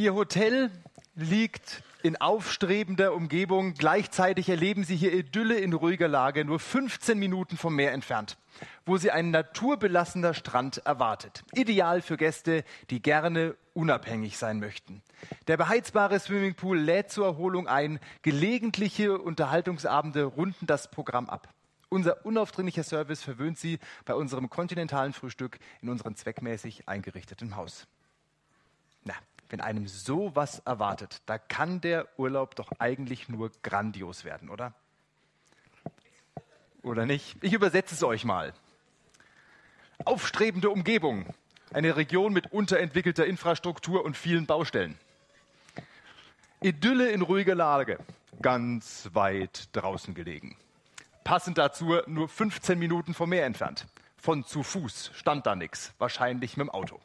Ihr Hotel liegt in aufstrebender Umgebung. Gleichzeitig erleben Sie hier Idylle in ruhiger Lage, nur 15 Minuten vom Meer entfernt, wo Sie ein naturbelassener Strand erwartet. Ideal für Gäste, die gerne unabhängig sein möchten. Der beheizbare Swimmingpool lädt zur Erholung ein. Gelegentliche Unterhaltungsabende runden das Programm ab. Unser unaufdringlicher Service verwöhnt Sie bei unserem kontinentalen Frühstück in unserem zweckmäßig eingerichteten Haus. Wenn einem sowas erwartet, da kann der Urlaub doch eigentlich nur grandios werden, oder? Oder nicht? Ich übersetze es euch mal. Aufstrebende Umgebung. Eine Region mit unterentwickelter Infrastruktur und vielen Baustellen. Idylle in ruhiger Lage. Ganz weit draußen gelegen. Passend dazu nur 15 Minuten vom Meer entfernt. Von zu Fuß stand da nichts. Wahrscheinlich mit dem Auto.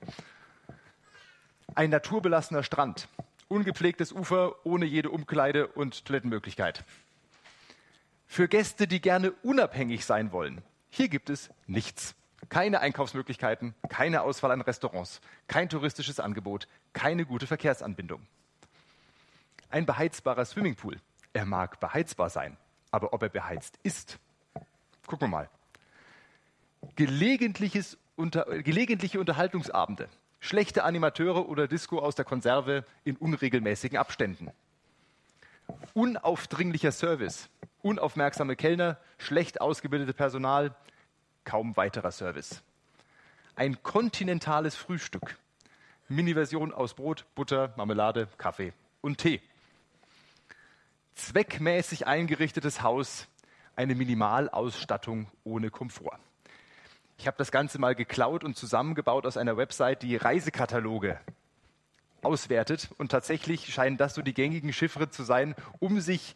Ein naturbelassener Strand, ungepflegtes Ufer ohne jede Umkleide und Toilettenmöglichkeit. Für Gäste, die gerne unabhängig sein wollen, hier gibt es nichts. Keine Einkaufsmöglichkeiten, keine Auswahl an Restaurants, kein touristisches Angebot, keine gute Verkehrsanbindung. Ein beheizbarer Swimmingpool. Er mag beheizbar sein, aber ob er beheizt ist, gucken wir mal. Gelegentliches unter, gelegentliche Unterhaltungsabende schlechte Animateure oder Disco aus der Konserve in unregelmäßigen Abständen. Unaufdringlicher Service, unaufmerksame Kellner, schlecht ausgebildete Personal, kaum weiterer Service. Ein kontinentales Frühstück. Mini-Version aus Brot, Butter, Marmelade, Kaffee und Tee. Zweckmäßig eingerichtetes Haus, eine Minimalausstattung ohne Komfort. Ich habe das Ganze mal geklaut und zusammengebaut aus einer Website, die Reisekataloge auswertet. Und tatsächlich scheinen das so die gängigen Chiffre zu sein, um sich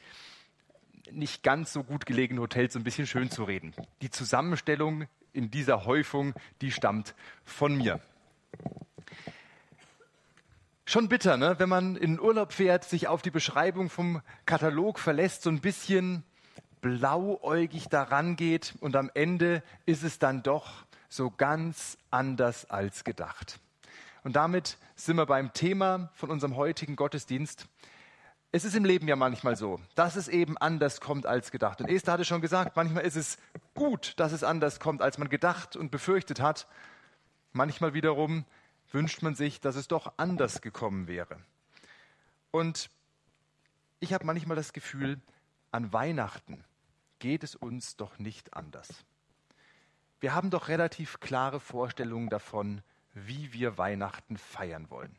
nicht ganz so gut gelegene Hotels so ein bisschen schön zu reden. Die Zusammenstellung in dieser Häufung, die stammt von mir. Schon bitter, ne? wenn man in Urlaub fährt, sich auf die Beschreibung vom Katalog verlässt, so ein bisschen blauäugig daran geht und am Ende ist es dann doch so ganz anders als gedacht. Und damit sind wir beim Thema von unserem heutigen Gottesdienst. Es ist im Leben ja manchmal so, dass es eben anders kommt als gedacht. Und Esther hatte schon gesagt, manchmal ist es gut, dass es anders kommt, als man gedacht und befürchtet hat. Manchmal wiederum wünscht man sich, dass es doch anders gekommen wäre. Und ich habe manchmal das Gefühl, an Weihnachten geht es uns doch nicht anders. Wir haben doch relativ klare Vorstellungen davon, wie wir Weihnachten feiern wollen.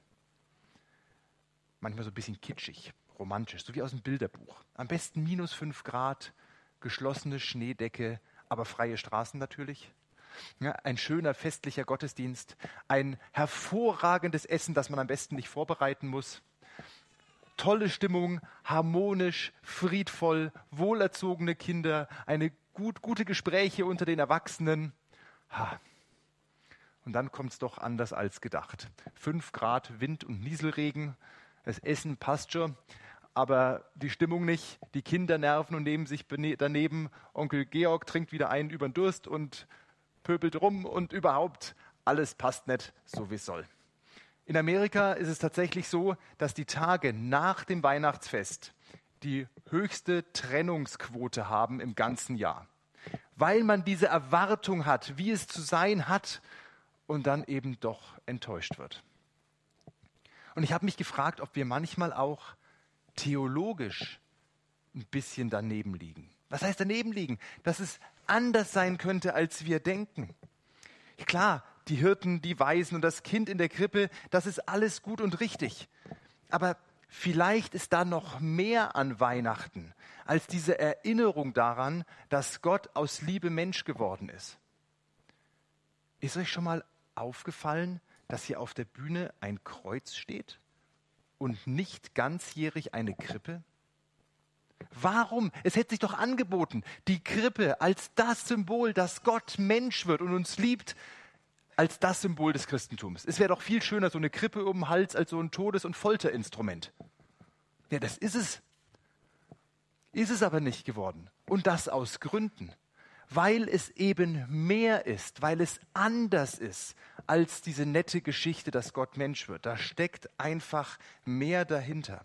Manchmal so ein bisschen kitschig, romantisch, so wie aus dem Bilderbuch. Am besten minus fünf Grad, geschlossene Schneedecke, aber freie Straßen natürlich. Ja, ein schöner festlicher Gottesdienst, ein hervorragendes Essen, das man am besten nicht vorbereiten muss tolle Stimmung, harmonisch, friedvoll, wohlerzogene Kinder, eine gut, gute Gespräche unter den Erwachsenen. Ha. Und dann kommt es doch anders als gedacht. Fünf Grad Wind und Nieselregen, das Essen passt schon, aber die Stimmung nicht. Die Kinder nerven und nehmen sich daneben. Onkel Georg trinkt wieder einen über den Durst und pöbelt rum und überhaupt alles passt nicht so wie es soll. In Amerika ist es tatsächlich so, dass die Tage nach dem Weihnachtsfest die höchste Trennungsquote haben im ganzen Jahr, weil man diese Erwartung hat, wie es zu sein hat und dann eben doch enttäuscht wird. Und ich habe mich gefragt, ob wir manchmal auch theologisch ein bisschen daneben liegen. Was heißt daneben liegen? Dass es anders sein könnte, als wir denken. Klar, die Hirten, die Weisen und das Kind in der Krippe, das ist alles gut und richtig. Aber vielleicht ist da noch mehr an Weihnachten als diese Erinnerung daran, dass Gott aus Liebe Mensch geworden ist. Ist euch schon mal aufgefallen, dass hier auf der Bühne ein Kreuz steht und nicht ganzjährig eine Krippe? Warum? Es hätte sich doch angeboten, die Krippe als das Symbol, dass Gott Mensch wird und uns liebt, als das Symbol des Christentums. Es wäre doch viel schöner, so eine Krippe um den Hals als so ein Todes- und Folterinstrument. Ja, das ist es. Ist es aber nicht geworden. Und das aus Gründen. weil es eben mehr ist, weil es anders ist als diese nette Geschichte, dass Gott Mensch wird. Da steckt einfach mehr dahinter.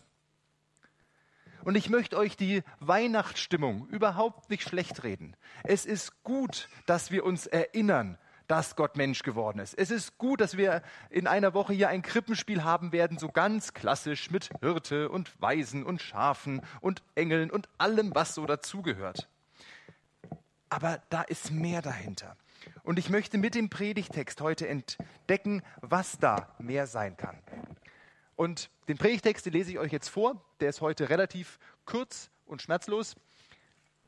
Und ich möchte euch die Weihnachtsstimmung überhaupt nicht schlecht reden. Es ist gut, dass wir uns erinnern, dass Gott Mensch geworden ist. Es ist gut, dass wir in einer Woche hier ein Krippenspiel haben werden, so ganz klassisch mit Hirte und Weisen und Schafen und Engeln und allem, was so dazugehört. Aber da ist mehr dahinter. Und ich möchte mit dem Predigtext heute entdecken, was da mehr sein kann. Und den Predigtext, den lese ich euch jetzt vor. Der ist heute relativ kurz und schmerzlos.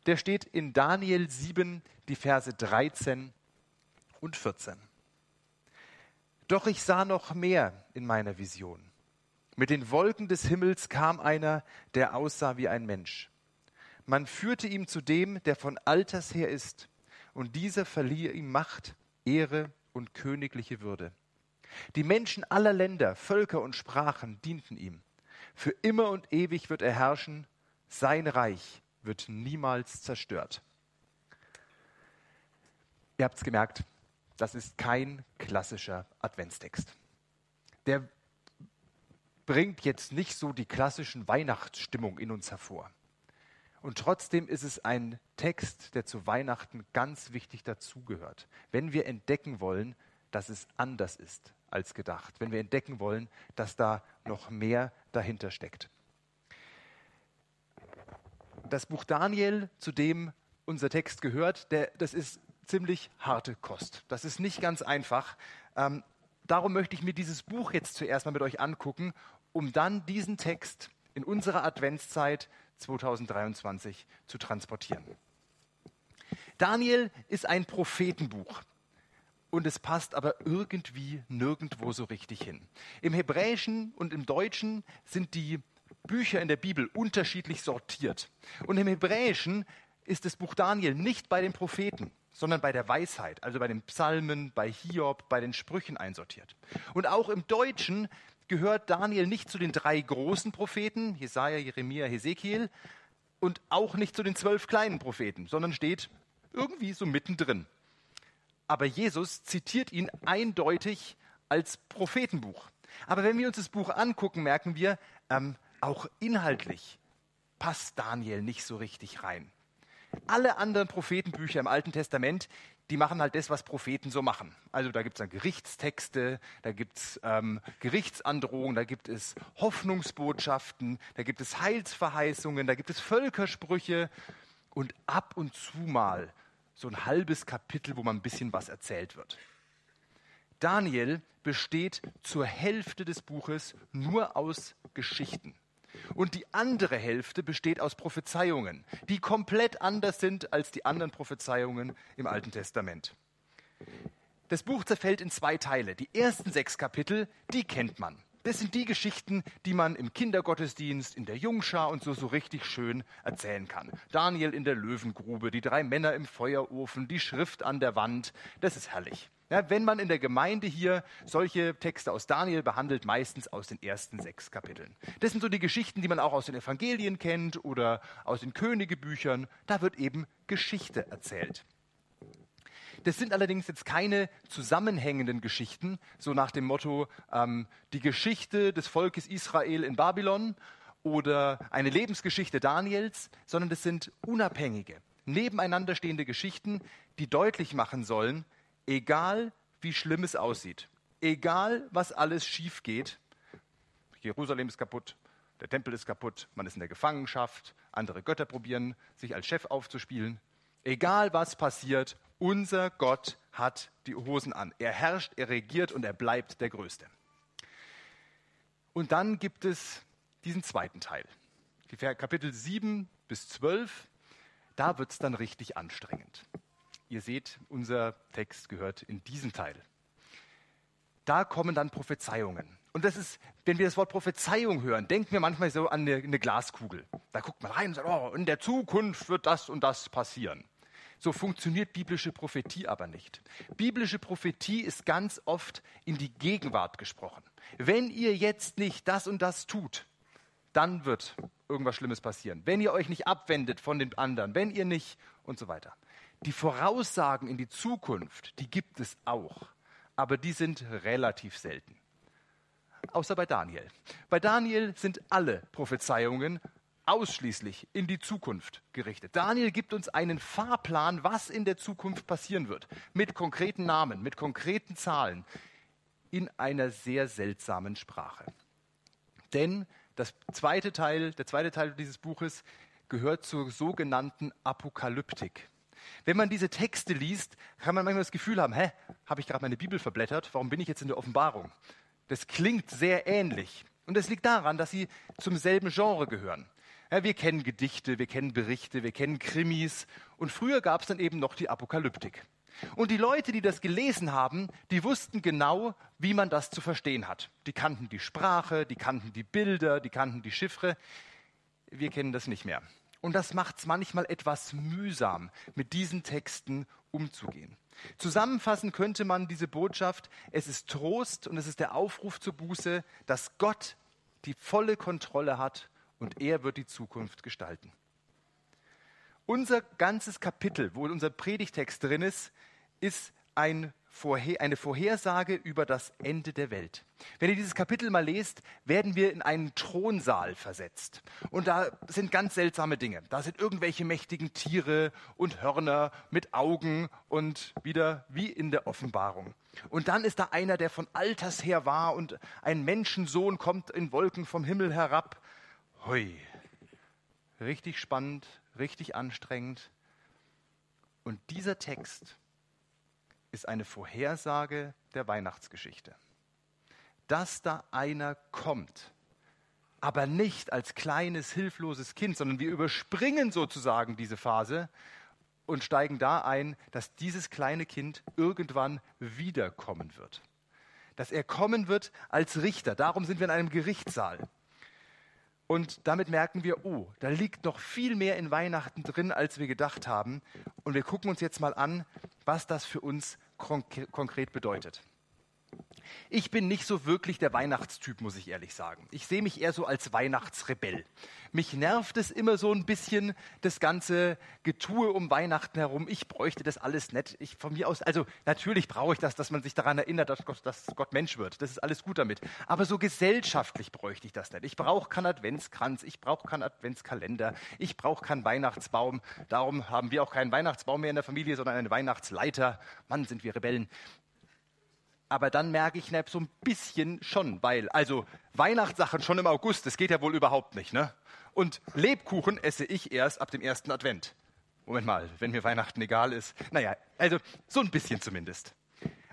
Der steht in Daniel 7, die Verse 13 und 14. Doch ich sah noch mehr in meiner Vision. Mit den Wolken des Himmels kam einer, der aussah wie ein Mensch. Man führte ihm zu dem, der von Alters her ist, und dieser verlieh ihm Macht, Ehre und königliche Würde. Die Menschen aller Länder, Völker und Sprachen dienten ihm. Für immer und ewig wird er herrschen, sein Reich wird niemals zerstört. Ihr habt es gemerkt, das ist kein klassischer Adventstext. Der bringt jetzt nicht so die klassischen Weihnachtsstimmung in uns hervor. Und trotzdem ist es ein Text, der zu Weihnachten ganz wichtig dazugehört. Wenn wir entdecken wollen, dass es anders ist als gedacht, wenn wir entdecken wollen, dass da noch mehr dahinter steckt. Das Buch Daniel, zu dem unser Text gehört, der, das ist ziemlich harte Kost. Das ist nicht ganz einfach. Ähm, darum möchte ich mir dieses Buch jetzt zuerst mal mit euch angucken, um dann diesen Text in unserer Adventszeit 2023 zu transportieren. Daniel ist ein Prophetenbuch und es passt aber irgendwie nirgendwo so richtig hin. Im Hebräischen und im Deutschen sind die Bücher in der Bibel unterschiedlich sortiert. Und im Hebräischen ist das Buch Daniel nicht bei den Propheten, sondern bei der Weisheit, also bei den Psalmen, bei Hiob, bei den Sprüchen einsortiert. Und auch im Deutschen gehört Daniel nicht zu den drei großen Propheten, Jesaja, Jeremia, Hesekiel, und auch nicht zu den zwölf kleinen Propheten, sondern steht irgendwie so mittendrin. Aber Jesus zitiert ihn eindeutig als Prophetenbuch. Aber wenn wir uns das Buch angucken, merken wir, ähm, auch inhaltlich passt Daniel nicht so richtig rein. Alle anderen Prophetenbücher im Alten Testament, die machen halt das, was Propheten so machen. Also da gibt es dann Gerichtstexte, da gibt es ähm, Gerichtsandrohungen, da gibt es Hoffnungsbotschaften, da gibt es Heilsverheißungen, da gibt es Völkersprüche und ab und zu mal so ein halbes Kapitel, wo man ein bisschen was erzählt wird. Daniel besteht zur Hälfte des Buches nur aus Geschichten. Und die andere Hälfte besteht aus Prophezeiungen, die komplett anders sind als die anderen Prophezeiungen im Alten Testament. Das Buch zerfällt in zwei Teile. Die ersten sechs Kapitel, die kennt man. Das sind die Geschichten, die man im Kindergottesdienst, in der Jungschar und so so richtig schön erzählen kann. Daniel in der Löwengrube, die drei Männer im Feuerofen, die Schrift an der Wand. Das ist herrlich. Ja, wenn man in der Gemeinde hier solche Texte aus Daniel behandelt, meistens aus den ersten sechs Kapiteln. Das sind so die Geschichten, die man auch aus den Evangelien kennt oder aus den Königebüchern. Da wird eben Geschichte erzählt. Das sind allerdings jetzt keine zusammenhängenden Geschichten, so nach dem Motto ähm, die Geschichte des Volkes Israel in Babylon oder eine Lebensgeschichte Daniels, sondern das sind unabhängige, nebeneinander stehende Geschichten, die deutlich machen sollen, egal wie schlimm es aussieht, egal was alles schief geht, Jerusalem ist kaputt, der Tempel ist kaputt, man ist in der Gefangenschaft, andere Götter probieren, sich als Chef aufzuspielen. Egal was passiert, unser Gott hat die Hosen an. Er herrscht, er regiert und er bleibt der Größte. Und dann gibt es diesen zweiten Teil, Kapitel 7 bis 12. Da wird es dann richtig anstrengend. Ihr seht, unser Text gehört in diesen Teil. Da kommen dann Prophezeiungen. Und das ist, wenn wir das Wort Prophezeiung hören, denken wir manchmal so an eine, eine Glaskugel. Da guckt man rein und sagt, oh, in der Zukunft wird das und das passieren. So funktioniert biblische Prophetie aber nicht. Biblische Prophetie ist ganz oft in die Gegenwart gesprochen. Wenn ihr jetzt nicht das und das tut, dann wird irgendwas Schlimmes passieren. Wenn ihr euch nicht abwendet von den anderen, wenn ihr nicht und so weiter. Die Voraussagen in die Zukunft, die gibt es auch, aber die sind relativ selten. Außer bei Daniel. Bei Daniel sind alle Prophezeiungen ausschließlich in die Zukunft gerichtet. Daniel gibt uns einen Fahrplan, was in der Zukunft passieren wird, mit konkreten Namen, mit konkreten Zahlen, in einer sehr seltsamen Sprache. Denn das zweite Teil, der zweite Teil dieses Buches gehört zur sogenannten Apokalyptik. Wenn man diese Texte liest, kann man manchmal das Gefühl haben, hä, habe ich gerade meine Bibel verblättert? Warum bin ich jetzt in der Offenbarung? Das klingt sehr ähnlich. Und es liegt daran, dass sie zum selben Genre gehören. Ja, wir kennen Gedichte, wir kennen Berichte, wir kennen Krimis. Und früher gab es dann eben noch die Apokalyptik. Und die Leute, die das gelesen haben, die wussten genau, wie man das zu verstehen hat. Die kannten die Sprache, die kannten die Bilder, die kannten die Chiffre. Wir kennen das nicht mehr. Und das macht es manchmal etwas mühsam, mit diesen Texten umzugehen. Zusammenfassen könnte man diese Botschaft, es ist Trost und es ist der Aufruf zur Buße, dass Gott die volle Kontrolle hat und er wird die Zukunft gestalten. Unser ganzes Kapitel, wo unser Predigtext drin ist, ist ein Vorher eine Vorhersage über das Ende der Welt. Wenn ihr dieses Kapitel mal lest, werden wir in einen Thronsaal versetzt. Und da sind ganz seltsame Dinge. Da sind irgendwelche mächtigen Tiere und Hörner mit Augen und wieder wie in der Offenbarung. Und dann ist da einer, der von Alters her war und ein Menschensohn kommt in Wolken vom Himmel herab. Hui, richtig spannend, richtig anstrengend. Und dieser Text ist eine Vorhersage der Weihnachtsgeschichte. Dass da einer kommt, aber nicht als kleines, hilfloses Kind, sondern wir überspringen sozusagen diese Phase und steigen da ein, dass dieses kleine Kind irgendwann wiederkommen wird. Dass er kommen wird als Richter. Darum sind wir in einem Gerichtssaal. Und damit merken wir, oh, da liegt noch viel mehr in Weihnachten drin, als wir gedacht haben. Und wir gucken uns jetzt mal an, was das für uns konkret bedeutet. Ich bin nicht so wirklich der Weihnachtstyp, muss ich ehrlich sagen. Ich sehe mich eher so als Weihnachtsrebell. Mich nervt es immer so ein bisschen, das ganze Getue um Weihnachten herum. Ich bräuchte das alles nicht. Ich von mir aus, also natürlich brauche ich das, dass man sich daran erinnert, dass Gott, dass Gott Mensch wird. Das ist alles gut damit. Aber so gesellschaftlich bräuchte ich das nicht. Ich brauche keinen Adventskranz, ich brauche keinen Adventskalender, ich brauche keinen Weihnachtsbaum. Darum haben wir auch keinen Weihnachtsbaum mehr in der Familie, sondern einen Weihnachtsleiter. Mann, sind wir Rebellen aber dann merke ich so ein bisschen schon, weil, also Weihnachtssachen schon im August, das geht ja wohl überhaupt nicht, ne? Und Lebkuchen esse ich erst ab dem ersten Advent. Moment mal, wenn mir Weihnachten egal ist. Naja, also so ein bisschen zumindest.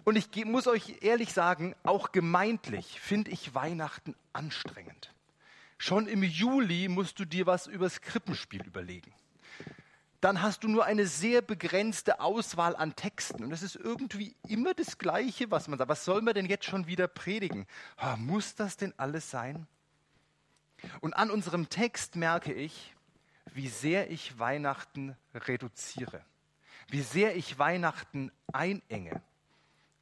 Und ich muss euch ehrlich sagen, auch gemeintlich finde ich Weihnachten anstrengend. Schon im Juli musst du dir was übers Krippenspiel überlegen dann hast du nur eine sehr begrenzte Auswahl an Texten. Und es ist irgendwie immer das Gleiche, was man sagt. Was soll man denn jetzt schon wieder predigen? Muss das denn alles sein? Und an unserem Text merke ich, wie sehr ich Weihnachten reduziere, wie sehr ich Weihnachten einenge,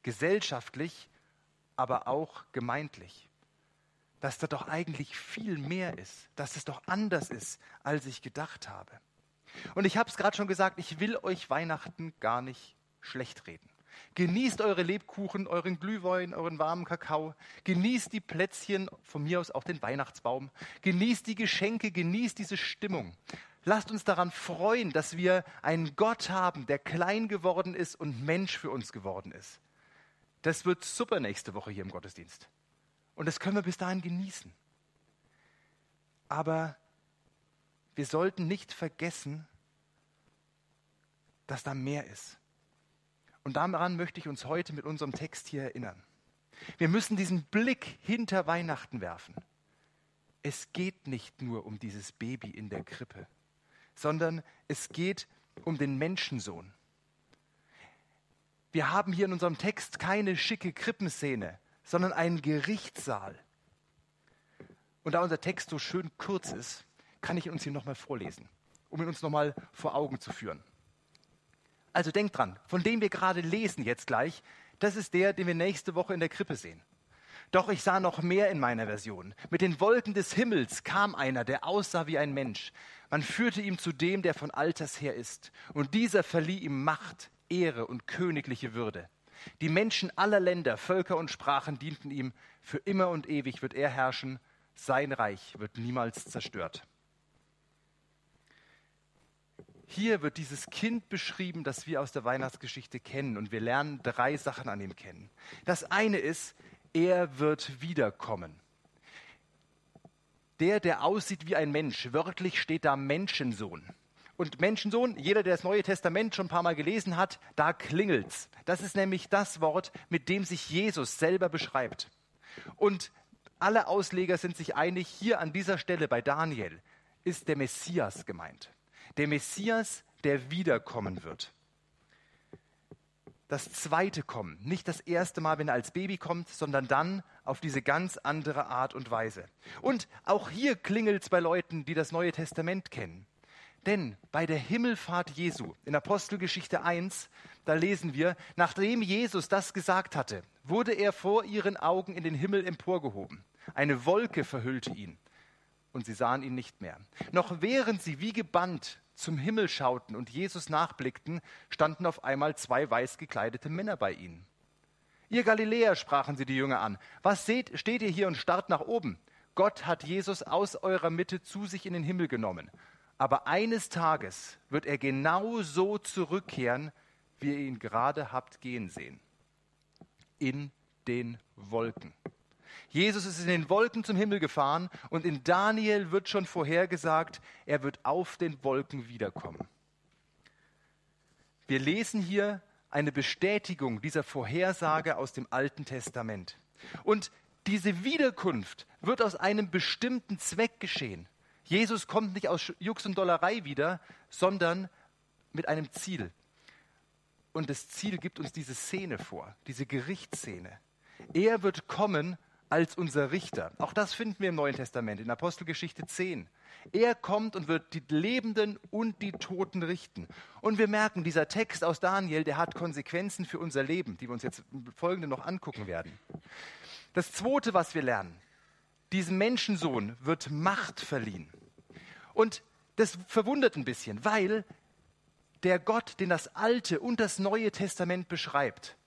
gesellschaftlich, aber auch gemeintlich. Dass da doch eigentlich viel mehr ist, dass es doch anders ist, als ich gedacht habe. Und ich habe es gerade schon gesagt, ich will euch Weihnachten gar nicht schlecht reden. Genießt eure Lebkuchen, euren Glühwein, euren warmen Kakao. Genießt die Plätzchen, von mir aus auch den Weihnachtsbaum. Genießt die Geschenke, genießt diese Stimmung. Lasst uns daran freuen, dass wir einen Gott haben, der klein geworden ist und Mensch für uns geworden ist. Das wird super nächste Woche hier im Gottesdienst. Und das können wir bis dahin genießen. Aber wir sollten nicht vergessen, dass da mehr ist. Und daran möchte ich uns heute mit unserem Text hier erinnern. Wir müssen diesen Blick hinter Weihnachten werfen. Es geht nicht nur um dieses Baby in der Krippe, sondern es geht um den Menschensohn. Wir haben hier in unserem Text keine schicke Krippenszene, sondern einen Gerichtssaal. Und da unser Text so schön kurz ist, kann ich uns hier nochmal vorlesen, um ihn uns nochmal vor Augen zu führen. Also denkt dran, von dem wir gerade lesen jetzt gleich, das ist der, den wir nächste Woche in der Krippe sehen. Doch ich sah noch mehr in meiner Version. Mit den Wolken des Himmels kam einer, der aussah wie ein Mensch. Man führte ihn zu dem, der von Alters her ist. Und dieser verlieh ihm Macht, Ehre und königliche Würde. Die Menschen aller Länder, Völker und Sprachen dienten ihm. Für immer und ewig wird er herrschen. Sein Reich wird niemals zerstört. Hier wird dieses Kind beschrieben, das wir aus der Weihnachtsgeschichte kennen. Und wir lernen drei Sachen an ihm kennen. Das eine ist, er wird wiederkommen. Der, der aussieht wie ein Mensch, wörtlich steht da Menschensohn. Und Menschensohn, jeder, der das Neue Testament schon ein paar Mal gelesen hat, da klingelt's. Das ist nämlich das Wort, mit dem sich Jesus selber beschreibt. Und alle Ausleger sind sich einig, hier an dieser Stelle bei Daniel ist der Messias gemeint. Der Messias, der wiederkommen wird. Das zweite Kommen, nicht das erste Mal, wenn er als Baby kommt, sondern dann auf diese ganz andere Art und Weise. Und auch hier klingelt es bei Leuten, die das Neue Testament kennen. Denn bei der Himmelfahrt Jesu in Apostelgeschichte 1, da lesen wir, nachdem Jesus das gesagt hatte, wurde er vor ihren Augen in den Himmel emporgehoben. Eine Wolke verhüllte ihn und sie sahen ihn nicht mehr. Noch während sie wie gebannt zum Himmel schauten und Jesus nachblickten, standen auf einmal zwei weiß gekleidete Männer bei ihnen. Ihr Galiläer, sprachen sie die Jünger an, was seht, steht ihr hier und starrt nach oben? Gott hat Jesus aus eurer Mitte zu sich in den Himmel genommen. Aber eines Tages wird er genau so zurückkehren, wie ihr ihn gerade habt gehen sehen. In den Wolken. Jesus ist in den Wolken zum Himmel gefahren und in Daniel wird schon vorhergesagt, er wird auf den Wolken wiederkommen. Wir lesen hier eine Bestätigung dieser Vorhersage aus dem Alten Testament. Und diese Wiederkunft wird aus einem bestimmten Zweck geschehen. Jesus kommt nicht aus Jux und Dollerei wieder, sondern mit einem Ziel. Und das Ziel gibt uns diese Szene vor, diese Gerichtsszene. Er wird kommen als unser Richter. Auch das finden wir im Neuen Testament, in Apostelgeschichte 10. Er kommt und wird die Lebenden und die Toten richten. Und wir merken, dieser Text aus Daniel, der hat Konsequenzen für unser Leben, die wir uns jetzt im Folgenden noch angucken werden. Das Zweite, was wir lernen, diesem Menschensohn wird Macht verliehen. Und das verwundert ein bisschen, weil der Gott, den das Alte und das Neue Testament beschreibt,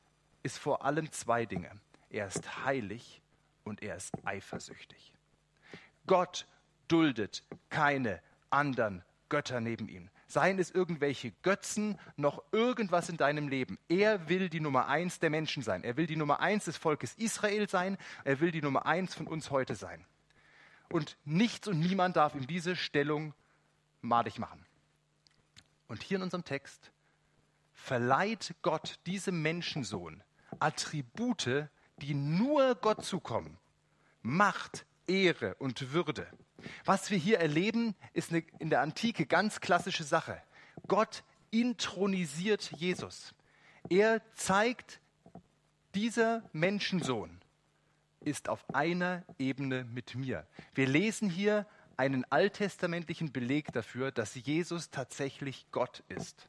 ist vor allem zwei Dinge. Er ist heilig und er ist eifersüchtig. Gott duldet keine anderen Götter neben ihm. Seien es irgendwelche Götzen, noch irgendwas in deinem Leben. Er will die Nummer eins der Menschen sein. Er will die Nummer eins des Volkes Israel sein. Er will die Nummer eins von uns heute sein. Und nichts und niemand darf ihm diese Stellung madig machen. Und hier in unserem Text verleiht Gott diesem Menschensohn Attribute, die nur Gott zukommen. Macht, Ehre und Würde. Was wir hier erleben, ist eine, in der Antike ganz klassische Sache. Gott intronisiert Jesus. Er zeigt, dieser Menschensohn ist auf einer Ebene mit mir. Wir lesen hier einen alttestamentlichen Beleg dafür, dass Jesus tatsächlich Gott ist.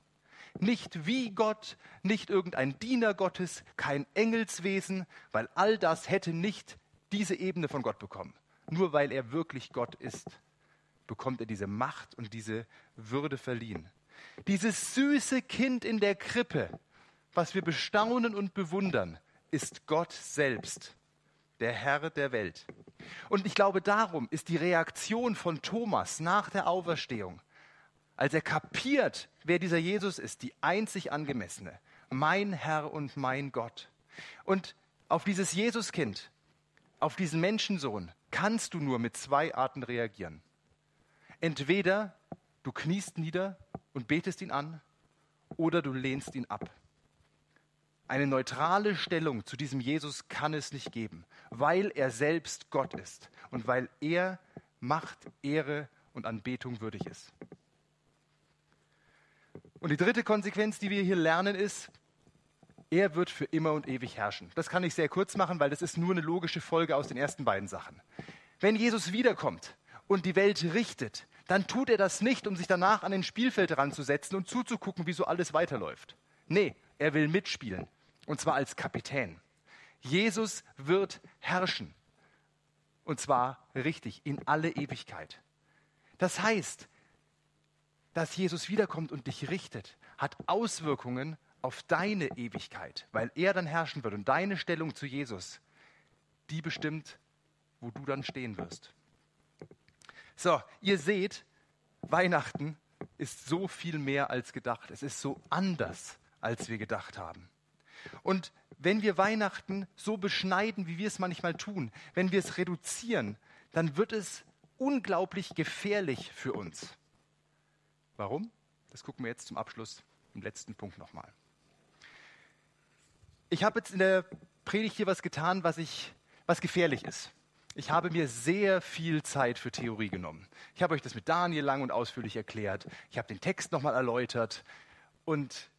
Nicht wie Gott, nicht irgendein Diener Gottes, kein Engelswesen, weil all das hätte nicht diese Ebene von Gott bekommen. Nur weil er wirklich Gott ist, bekommt er diese Macht und diese Würde verliehen. Dieses süße Kind in der Krippe, was wir bestaunen und bewundern, ist Gott selbst, der Herr der Welt. Und ich glaube, darum ist die Reaktion von Thomas nach der Auferstehung als er kapiert, wer dieser Jesus ist, die einzig angemessene, mein Herr und mein Gott. Und auf dieses Jesuskind, auf diesen Menschensohn, kannst du nur mit zwei Arten reagieren. Entweder du kniest nieder und betest ihn an, oder du lehnst ihn ab. Eine neutrale Stellung zu diesem Jesus kann es nicht geben, weil er selbst Gott ist und weil er Macht, Ehre und Anbetung würdig ist. Und die dritte Konsequenz, die wir hier lernen, ist, er wird für immer und ewig herrschen. Das kann ich sehr kurz machen, weil das ist nur eine logische Folge aus den ersten beiden Sachen. Wenn Jesus wiederkommt und die Welt richtet, dann tut er das nicht, um sich danach an den Spielfeld ranzusetzen und zuzugucken, wie so alles weiterläuft. Nee, er will mitspielen. Und zwar als Kapitän. Jesus wird herrschen. Und zwar richtig, in alle Ewigkeit. Das heißt, dass Jesus wiederkommt und dich richtet, hat Auswirkungen auf deine Ewigkeit, weil er dann herrschen wird und deine Stellung zu Jesus, die bestimmt, wo du dann stehen wirst. So, ihr seht, Weihnachten ist so viel mehr als gedacht. Es ist so anders, als wir gedacht haben. Und wenn wir Weihnachten so beschneiden, wie wir es manchmal tun, wenn wir es reduzieren, dann wird es unglaublich gefährlich für uns. Warum? Das gucken wir jetzt zum Abschluss im letzten Punkt nochmal. Ich habe jetzt in der Predigt hier was getan, was, ich, was gefährlich ist. Ich habe mir sehr viel Zeit für Theorie genommen. Ich habe euch das mit Daniel lang und ausführlich erklärt. Ich habe den Text nochmal erläutert und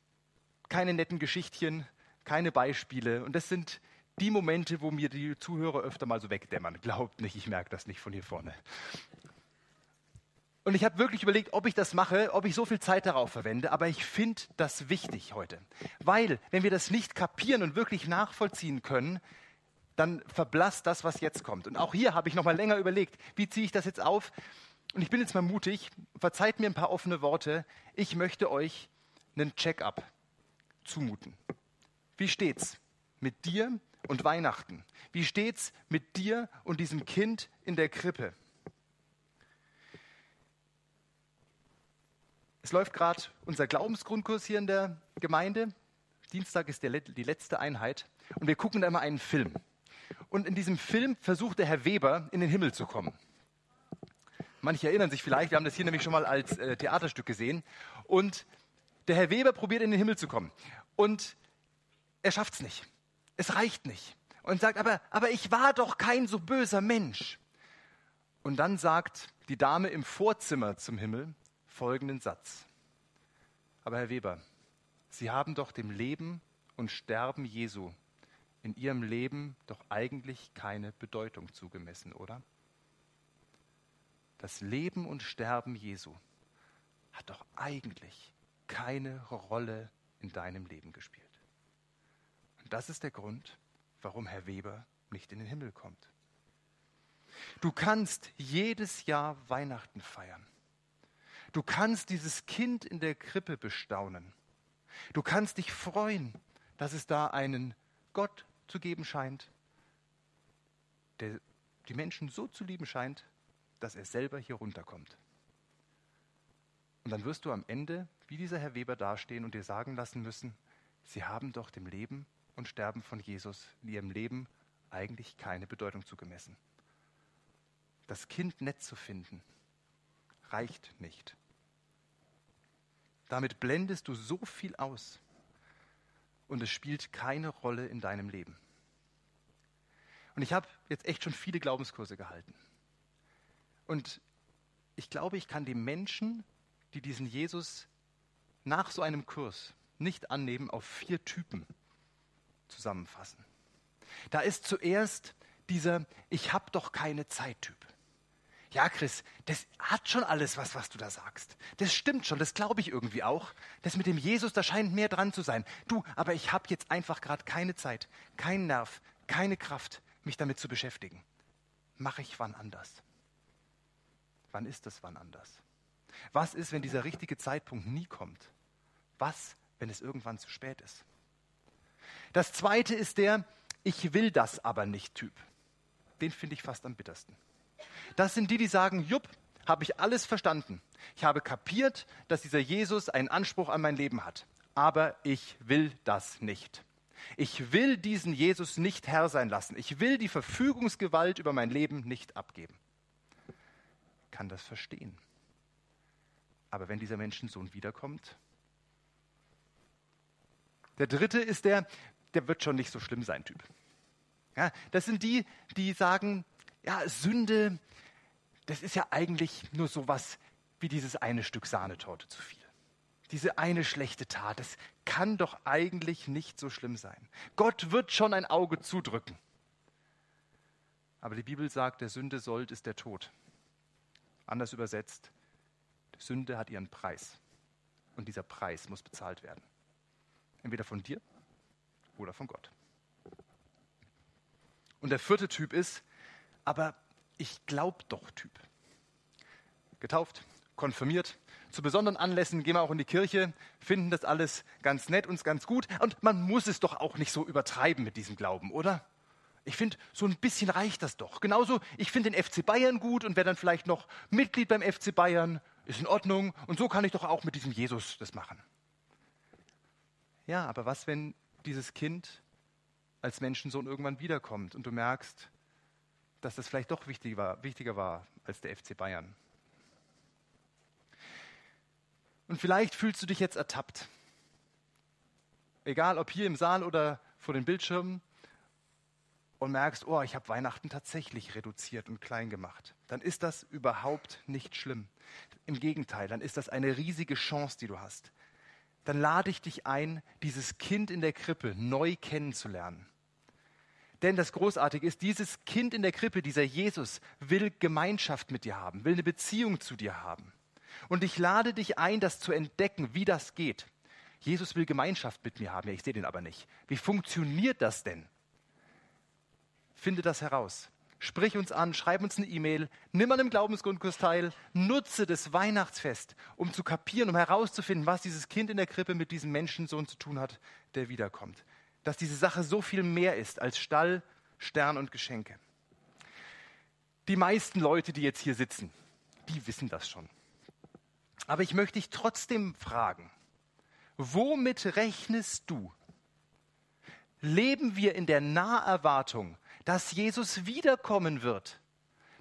keine netten Geschichtchen, keine Beispiele. Und das sind die Momente, wo mir die Zuhörer öfter mal so wegdämmern. Glaubt nicht, ich merke das nicht von hier vorne. Und ich habe wirklich überlegt, ob ich das mache, ob ich so viel Zeit darauf verwende, aber ich finde das wichtig heute. Weil, wenn wir das nicht kapieren und wirklich nachvollziehen können, dann verblasst das, was jetzt kommt. Und auch hier habe ich noch mal länger überlegt, wie ziehe ich das jetzt auf? Und ich bin jetzt mal mutig, verzeiht mir ein paar offene Worte. Ich möchte euch einen Check-up zumuten. Wie steht's mit dir und Weihnachten? Wie steht's mit dir und diesem Kind in der Krippe? Es läuft gerade unser Glaubensgrundkurs hier in der Gemeinde. Dienstag ist der, die letzte Einheit und wir gucken da immer einen Film. Und in diesem Film versucht der Herr Weber in den Himmel zu kommen. Manche erinnern sich vielleicht, wir haben das hier nämlich schon mal als äh, Theaterstück gesehen. Und der Herr Weber probiert in den Himmel zu kommen. Und er schafft es nicht. Es reicht nicht. Und sagt, aber, aber ich war doch kein so böser Mensch. Und dann sagt die Dame im Vorzimmer zum Himmel folgenden Satz. Aber Herr Weber, Sie haben doch dem Leben und Sterben Jesu in ihrem Leben doch eigentlich keine Bedeutung zugemessen, oder? Das Leben und Sterben Jesu hat doch eigentlich keine Rolle in deinem Leben gespielt. Und das ist der Grund, warum Herr Weber nicht in den Himmel kommt. Du kannst jedes Jahr Weihnachten feiern. Du kannst dieses Kind in der Krippe bestaunen. Du kannst dich freuen, dass es da einen Gott zu geben scheint, der die Menschen so zu lieben scheint, dass er selber hier runterkommt. Und dann wirst du am Ende wie dieser Herr Weber dastehen und dir sagen lassen müssen, sie haben doch dem Leben und Sterben von Jesus in ihrem Leben eigentlich keine Bedeutung zugemessen. Das Kind nett zu finden, reicht nicht. Damit blendest du so viel aus und es spielt keine Rolle in deinem Leben. Und ich habe jetzt echt schon viele Glaubenskurse gehalten. Und ich glaube, ich kann die Menschen, die diesen Jesus nach so einem Kurs nicht annehmen, auf vier Typen zusammenfassen. Da ist zuerst dieser Ich habe doch keine Zeit-Typ. Ja, Chris, das hat schon alles was, was du da sagst. Das stimmt schon, das glaube ich irgendwie auch. Das mit dem Jesus, da scheint mehr dran zu sein. Du, aber ich habe jetzt einfach gerade keine Zeit, keinen Nerv, keine Kraft, mich damit zu beschäftigen. Mache ich wann anders? Wann ist das wann anders? Was ist, wenn dieser richtige Zeitpunkt nie kommt? Was, wenn es irgendwann zu spät ist? Das zweite ist der Ich will das aber nicht Typ. Den finde ich fast am bittersten. Das sind die, die sagen, jupp, habe ich alles verstanden. Ich habe kapiert, dass dieser Jesus einen Anspruch an mein Leben hat. Aber ich will das nicht. Ich will diesen Jesus nicht Herr sein lassen. Ich will die Verfügungsgewalt über mein Leben nicht abgeben. Ich kann das verstehen. Aber wenn dieser Menschensohn wiederkommt, der dritte ist der, der wird schon nicht so schlimm sein, Typ. Ja, das sind die, die sagen, ja, Sünde, das ist ja eigentlich nur so was wie dieses eine Stück Sahnetorte zu viel. Diese eine schlechte Tat, das kann doch eigentlich nicht so schlimm sein. Gott wird schon ein Auge zudrücken. Aber die Bibel sagt, der Sünde Sold ist der Tod. Anders übersetzt, die Sünde hat ihren Preis. Und dieser Preis muss bezahlt werden. Entweder von dir oder von Gott. Und der vierte Typ ist, aber ich glaub doch Typ. Getauft, konfirmiert, zu besonderen Anlässen gehen wir auch in die Kirche, finden das alles ganz nett und ganz gut. Und man muss es doch auch nicht so übertreiben mit diesem Glauben, oder? Ich finde, so ein bisschen reicht das doch. Genauso, ich finde den FC Bayern gut und wäre dann vielleicht noch Mitglied beim FC Bayern, ist in Ordnung. Und so kann ich doch auch mit diesem Jesus das machen. Ja, aber was, wenn dieses Kind als Menschensohn irgendwann wiederkommt und du merkst, dass das vielleicht doch wichtig war, wichtiger war als der FC Bayern? Und vielleicht fühlst du dich jetzt ertappt. Egal ob hier im Saal oder vor den Bildschirmen und merkst, oh, ich habe Weihnachten tatsächlich reduziert und klein gemacht, dann ist das überhaupt nicht schlimm. Im Gegenteil, dann ist das eine riesige Chance, die du hast. Dann lade ich dich ein, dieses Kind in der Krippe neu kennenzulernen. Denn das Großartige ist, dieses Kind in der Krippe, dieser Jesus, will Gemeinschaft mit dir haben, will eine Beziehung zu dir haben. Und ich lade dich ein, das zu entdecken, wie das geht. Jesus will Gemeinschaft mit mir haben, ja, ich sehe den aber nicht. Wie funktioniert das denn? Finde das heraus. Sprich uns an, schreib uns eine E-Mail, nimm an dem Glaubensgrundkurs teil, nutze das Weihnachtsfest, um zu kapieren, um herauszufinden, was dieses Kind in der Krippe mit diesem Menschensohn zu tun hat, der wiederkommt. Dass diese Sache so viel mehr ist als Stall, Stern und Geschenke. Die meisten Leute, die jetzt hier sitzen, die wissen das schon. Aber ich möchte dich trotzdem fragen, womit rechnest du? Leben wir in der Naherwartung, dass Jesus wiederkommen wird,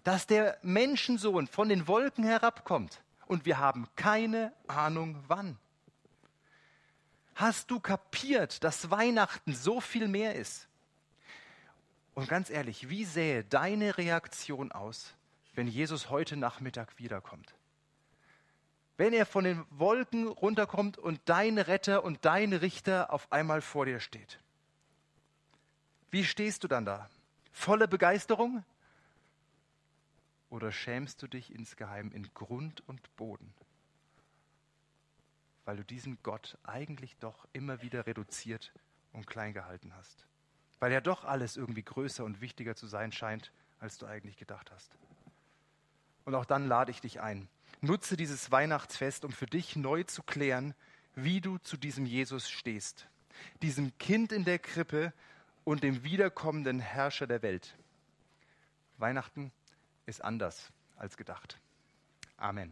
dass der Menschensohn von den Wolken herabkommt und wir haben keine Ahnung wann? Hast du kapiert, dass Weihnachten so viel mehr ist? Und ganz ehrlich, wie sähe deine Reaktion aus, wenn Jesus heute Nachmittag wiederkommt? wenn er von den Wolken runterkommt und dein Retter und dein Richter auf einmal vor dir steht. Wie stehst du dann da? Volle Begeisterung? Oder schämst du dich insgeheim in Grund und Boden? Weil du diesen Gott eigentlich doch immer wieder reduziert und klein gehalten hast. Weil ja doch alles irgendwie größer und wichtiger zu sein scheint, als du eigentlich gedacht hast. Und auch dann lade ich dich ein, Nutze dieses Weihnachtsfest, um für dich neu zu klären, wie du zu diesem Jesus stehst, diesem Kind in der Krippe und dem wiederkommenden Herrscher der Welt. Weihnachten ist anders als gedacht. Amen.